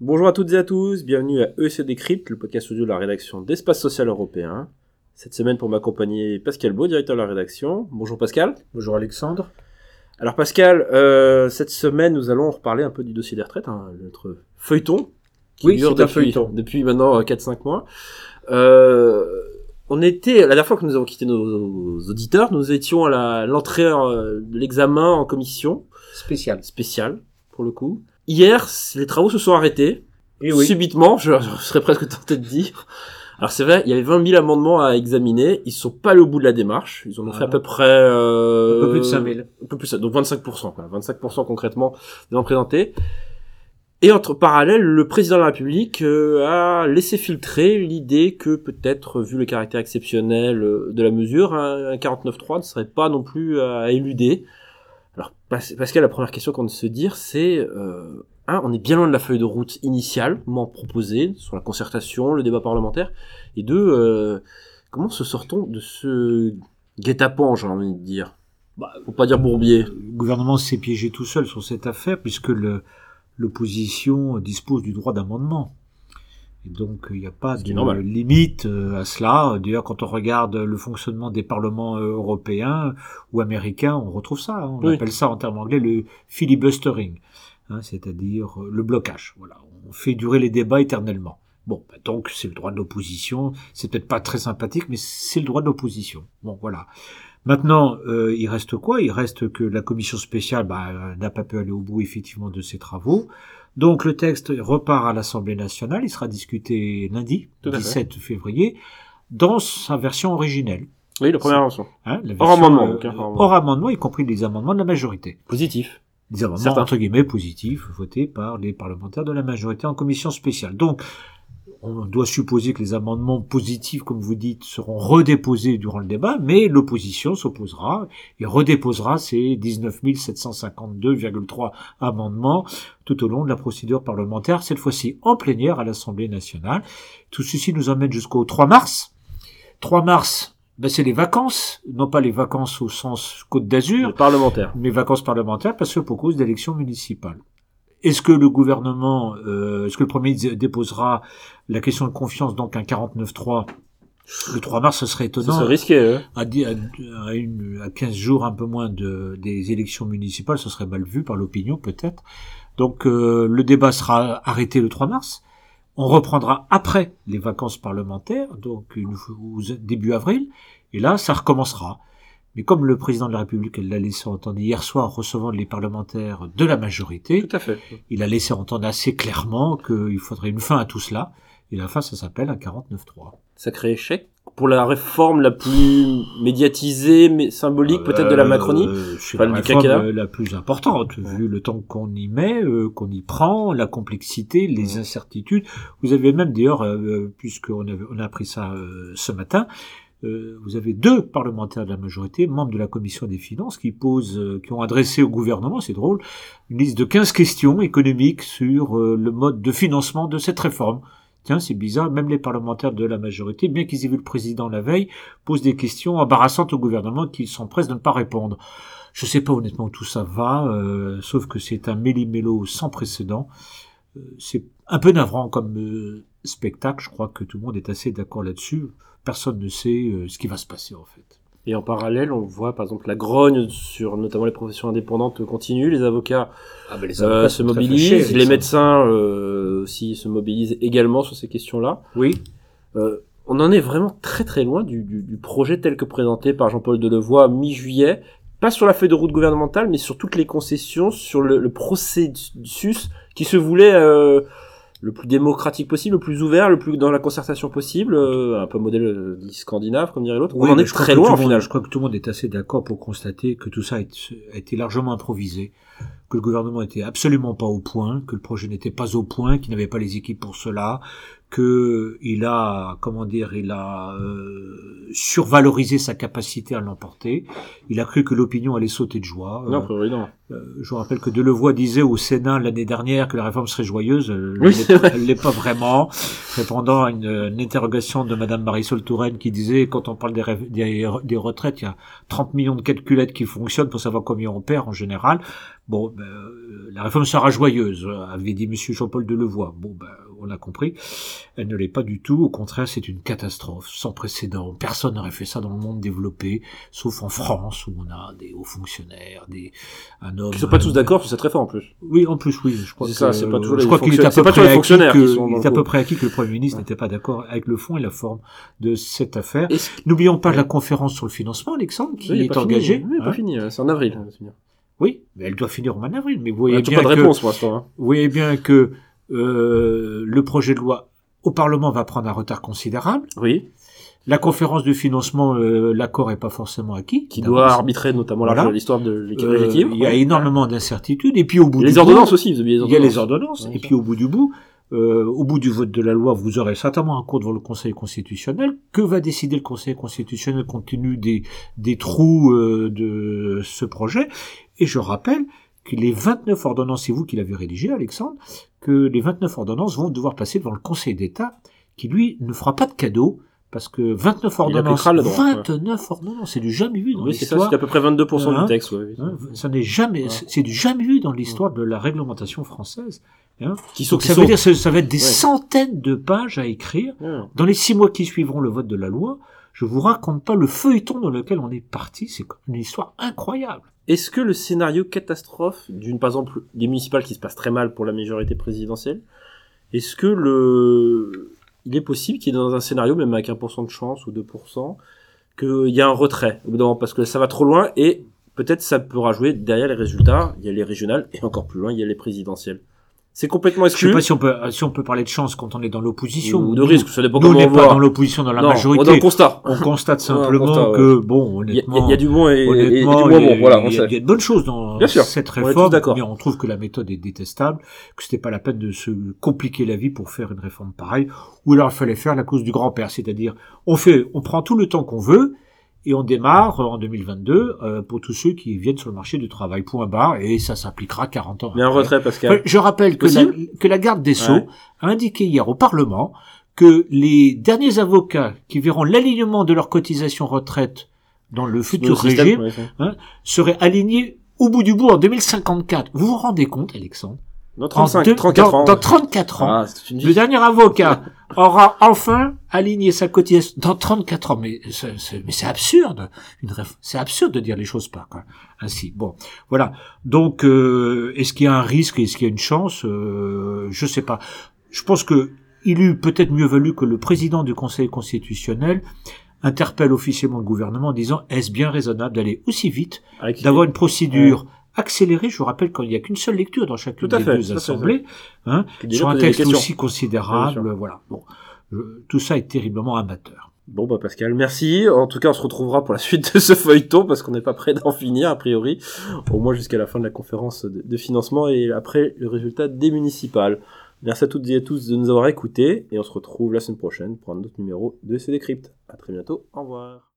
Bonjour à toutes et à tous, bienvenue à EC Décrypte, le podcast audio de la rédaction d'Espace Social Européen. Cette semaine pour m'accompagner Pascal Beau, directeur de la rédaction. Bonjour Pascal. Bonjour Alexandre. Alors Pascal, euh, cette semaine nous allons reparler un peu du dossier des retraites, hein, notre feuilleton qui Oui, dure depuis, feuilleton. depuis maintenant euh, 4-5 mois. Euh, on était, la dernière fois que nous avons quitté nos auditeurs, nous étions à la- l'entrée euh, de l'examen en commission Spécial. spéciale, pour le coup. Hier, les travaux se sont arrêtés. Et oui. Subitement, je, je serais presque tenté de dire. Alors c'est vrai, il y avait 20 000 amendements à examiner. Ils sont pas allés au bout de la démarche. Ils en ont Ah fait à non. peu près... Euh, Un peu plus de 5000. Un peu plus, donc 25%, quoi. 25% concrètement des présentés. Et entre parallèle, le président de la République euh, a laissé filtrer l'idée que peut-être, vu le caractère exceptionnel euh, de la mesure, un, un 49.3 ne serait pas non plus à éluder. Alors, Pas- Pascal, la première question qu'on se dire, c'est, euh, un, on est bien loin de la feuille de route initialement proposée sur la concertation, le débat parlementaire, et deux, euh, comment se sort-on de ce guet-apens, j'ai envie de dire? Bah, Faut pas dire bourbier. Le gouvernement s'est piégé tout seul sur cette affaire puisque le- l'opposition dispose du droit d'amendement. Et donc il n'y a pas de normal. limite euh, à cela. D'ailleurs, quand on regarde le fonctionnement des parlements euh, européens ou américains, on retrouve ça. hein. On Oui. appelle ça en termes anglais le filibustering, hein, c'est-à-dire euh, le blocage. Voilà, on fait durer les débats éternellement. Bon, bah, donc c'est le droit de l'opposition. C'est peut-être pas très sympathique, mais c'est le droit de l'opposition. Bon, voilà. Maintenant, euh, il reste quoi? Il reste que la commission spéciale bah, n'a pas pu aller au bout effectivement de ses travaux. Donc le texte repart à l'Assemblée nationale. Il sera discuté lundi, Tout à fait. 17 février, dans sa version originelle. Oui, la première version. Hein, la Hors version, amendement, euh, donc, hein, hors amendement. hors amendement, y compris les amendements de la majorité. Positif. Des amendements Certains. entre guillemets positifs votés par les parlementaires de la majorité en commission spéciale. Donc, on doit supposer que les amendements positifs, comme vous dites, seront redéposés durant le débat, mais l'opposition s'opposera et redéposera ces 19 752,3 amendements tout au long de la procédure parlementaire, cette fois-ci en plénière à l'Assemblée nationale. Tout ceci nous emmène jusqu'au 3 mars. 3 mars, ben c'est les vacances, non pas les vacances au sens Côte d'Azur, mes vacances parlementaires parce que pour cause d'élections municipales. Est-ce que le gouvernement, euh, est-ce que le Premier ministre déposera la question de confiance, donc un 49-3 le 3 mars, ce serait Ce étonnant. serait risqué, hein. À, dix- à, à une, à 15 jours, un peu moins de, des élections municipales, ce serait mal vu par l'opinion peut-être. Donc euh, le débat sera arrêté le 3 mars. On reprendra après les vacances parlementaires, donc une, début avril, et là, ça recommencera. Mais comme le président de la République l'a laissé entendre hier soir en recevant les parlementaires de la majorité, Tout à fait. il a laissé entendre assez clairement qu'il faudrait une fin à tout cela. Et la fin, ça s'appelle un 49-3. Sacré échec. Pour la réforme la plus médiatisée, mais symbolique peut-être de la Macronie. Euh, c'est Enfin, la du réforme quinquennat. euh, la plus importante, vu le temps qu'on y met, euh, qu'on y prend, la complexité, les Ouais. incertitudes. Vous avez même d'ailleurs, euh, puisqu'on a, on a appris ça euh, ce matin, euh, vous avez deux parlementaires de la majorité, membres de la commission des finances, qui posent, euh, qui ont adressé au gouvernement, c'est drôle, une liste de 15 questions économiques sur euh, le mode de financement de cette réforme. Tiens, c'est bizarre, même les parlementaires de la majorité, bien qu'ils aient vu le président la veille, posent des questions embarrassantes au gouvernement qu'ils prêts de ne pas répondre. Je sais pas honnêtement où tout ça va, sauf que c'est un méli-mélo sans précédent. C'est un peu navrant comme spectacle, je crois que tout le monde est assez d'accord là-dessus. Personne ne sait euh, ce qui va se passer en fait. Et en parallèle, on voit par exemple la grogne sur notamment les professions indépendantes continue, les avocats Ah ben les euh, se mobilisent, les médecins euh, aussi se mobilisent également sur ces questions-là. Oui, Euh, on en est vraiment très très loin du, du, du projet tel que présenté par Jean-Paul Delevoye mi-juillet, pas sur la feuille de route gouvernementale, mais sur toutes les concessions, sur le, le processus qui se voulait euh, le plus démocratique possible, le plus ouvert, le plus dans la concertation possible, euh, un peu modèle euh, dit scandinave, comme dirait l'autre. Oui, on en est très loin au final. Je crois que tout le monde est assez d'accord pour constater que tout ça a été, a été largement improvisé, que le gouvernement était absolument pas au point, que le projet n'était pas au point, qu'il n'avait pas les équipes pour cela, que il a, comment dire, il a euh, survalorisé sa capacité à l'emporter. Il a cru que l'opinion allait sauter de joie. Non, Euh, non. euh, je vous rappelle que Delevoye disait au Sénat l'année dernière que la réforme serait joyeuse. Euh, Oui, elle l'est- pas vraiment. Répondant à une, une interrogation de Madame Marisol Touraine qui disait quand on parle des, des, des retraites, il y a 30 millions de calculettes qui fonctionnent pour savoir combien on perd en général. Bon, ben, euh, la réforme sera joyeuse, avait dit Monsieur Jean-Paul Delevoye. Bon, ben, on l'a compris. Elle ne l'est pas du tout. Au contraire, c'est une catastrophe sans précédent. Personne n'aurait fait ça dans le monde développé, sauf en France où on a des hauts fonctionnaires, des un homme. Ils sont pas tous d'accord sur cette réforme, en plus. Oui, en plus, oui. Je crois que, ça, c'est pas toujours je les crois qu'il est à fonctionnaires- peu c'est pas près acquis fonctionnaires que, qui sont dans il est à peu près acquis que le Premier ministre Ouais. n'était pas d'accord avec le fond et la forme de cette affaire. N'oublions pas Ouais. la conférence sur le financement, Alexandre, qui Oui, est, engagée. Oui, pas hein. fini, euh, c'est en avril. bien. Oui, mais elle doit finir mois d'avril. Mais vous voyez bien pas de que, réponse pour l'instant. hein. vous voyez bien que le projet de loi au Parlement va prendre un retard considérable. Oui, La conférence de financement, euh, l'accord n'est pas forcément acquis. qui doit arbitrer notamment Voilà. l'histoire de l'équilibre. Euh. Il y a énormément d'incertitudes. Et puis au bout du les bout- ordonnances aussi, vous avez les Il y a les ordonnances. ordonnances. Ouais, et puis au bout du bout, euh, au bout du vote de la loi, vous aurez certainement un cours devant le Conseil constitutionnel. Que va décider le Conseil constitutionnel compte tenu des, des trous euh, de ce projet? Et je rappelle que les 29 ordonnances, c'est vous qui l'avez rédigé, Alexandre, que les 29 ordonnances vont devoir passer devant le Conseil d'État, qui lui ne fera pas de cadeau. Parce que 29 ordonnances, appliquera le droit, ouais. 29 ordonnances, c'est du jamais vu dans Oui, c'est ça, l'histoire. c'est à peu près 22% Hein du texte. Ouais, oui. Hein, ça n'est jamais, Ouais. c'est du jamais vu dans l'histoire de la réglementation française. Hein. Qui sont, Donc qui ça sont- veut dire que ça va être des centaines de pages à écrire. Dans les six mois qui suivront le vote de la loi, je vous raconte pas le feuilleton dans lequel on est parti. C'est une histoire incroyable. Est-ce que le scénario catastrophe d'une, par exemple, des municipales qui se passent très mal pour la majorité présidentielle, est-ce que le, il est possible qu'il y ait dans un scénario, même avec 1% de chance ou 2%, qu'il y ait un retrait, parce que ça va trop loin et peut-être ça pourra jouer derrière les résultats, il y a les régionales et encore plus loin, il y a les présidentielles. C'est complètement Je sais exclu. pas si on peut, si on peut parler de chance quand on est dans l'opposition ou de Nous- risque, ça dépend Nous, on n'est pas dans l'opposition dans la Non, majorité. On constate Ouais, simplement ouais. que, bon, honnêtement, il y a du bon et, et- et du moins bon, voilà, il y, a, de bonnes choses dans Bien sûr, cette tous réforme, d'accord. mais on trouve que la méthode est détestable, que c'était pas la peine de se compliquer la vie pour faire une réforme pareille, ou alors il fallait faire la cause du grand-père, c'est-à-dire on fait, on prend tout le temps qu'on veut et on démarre en 2022 euh, pour tous ceux qui viennent sur le marché du travail, point barre, et ça s'appliquera 40 ans. Mais un retrait, Pascal. Je rappelle que la, Possible que la garde des Sceaux Ouais. a indiqué hier au Parlement que les derniers avocats qui verront l'alignement de leur cotisation retraite dans le futur Le système, régime ouais, ouais. seraient alignés au bout du bout en 2054. Vous vous rendez compte, Alexandre Dans En 35, deux- 34 dans, ans. Dans 34 ans, Ah, une le dernier avocat aura enfin aligné sa cotisation dans 34 ans. Mais c'est, c'est- mais c'est absurde. Une c'est absurde de dire les choses pas quoi. ainsi. Bon, voilà. Donc, euh, est-ce qu'il y a un risque Est-ce qu'il y a une chance euh, Je sais pas. Je pense que il eût peut-être mieux valu que le président du Conseil constitutionnel interpelle officiellement le gouvernement en disant est-ce bien raisonnable d'aller aussi vite d'avoir une procédure accélérée. Je vous rappelle qu'il n'y a qu'une seule lecture dans chacune des fait, deux assemblées, hein, sur un texte aussi considérable. Voilà. Bon, Je- tout ça est terriblement amateur. Bon bah Pascal, merci. En tout cas, on se retrouvera pour la suite de ce feuilleton parce qu'on n'est pas prêt d'en finir a priori, au moins jusqu'à la fin de la conférence de, de financement et après le résultat des municipales. Merci à toutes et à tous de nous avoir écoutés et on se retrouve la semaine prochaine pour un autre numéro de CD Crypt. À très bientôt. Au revoir.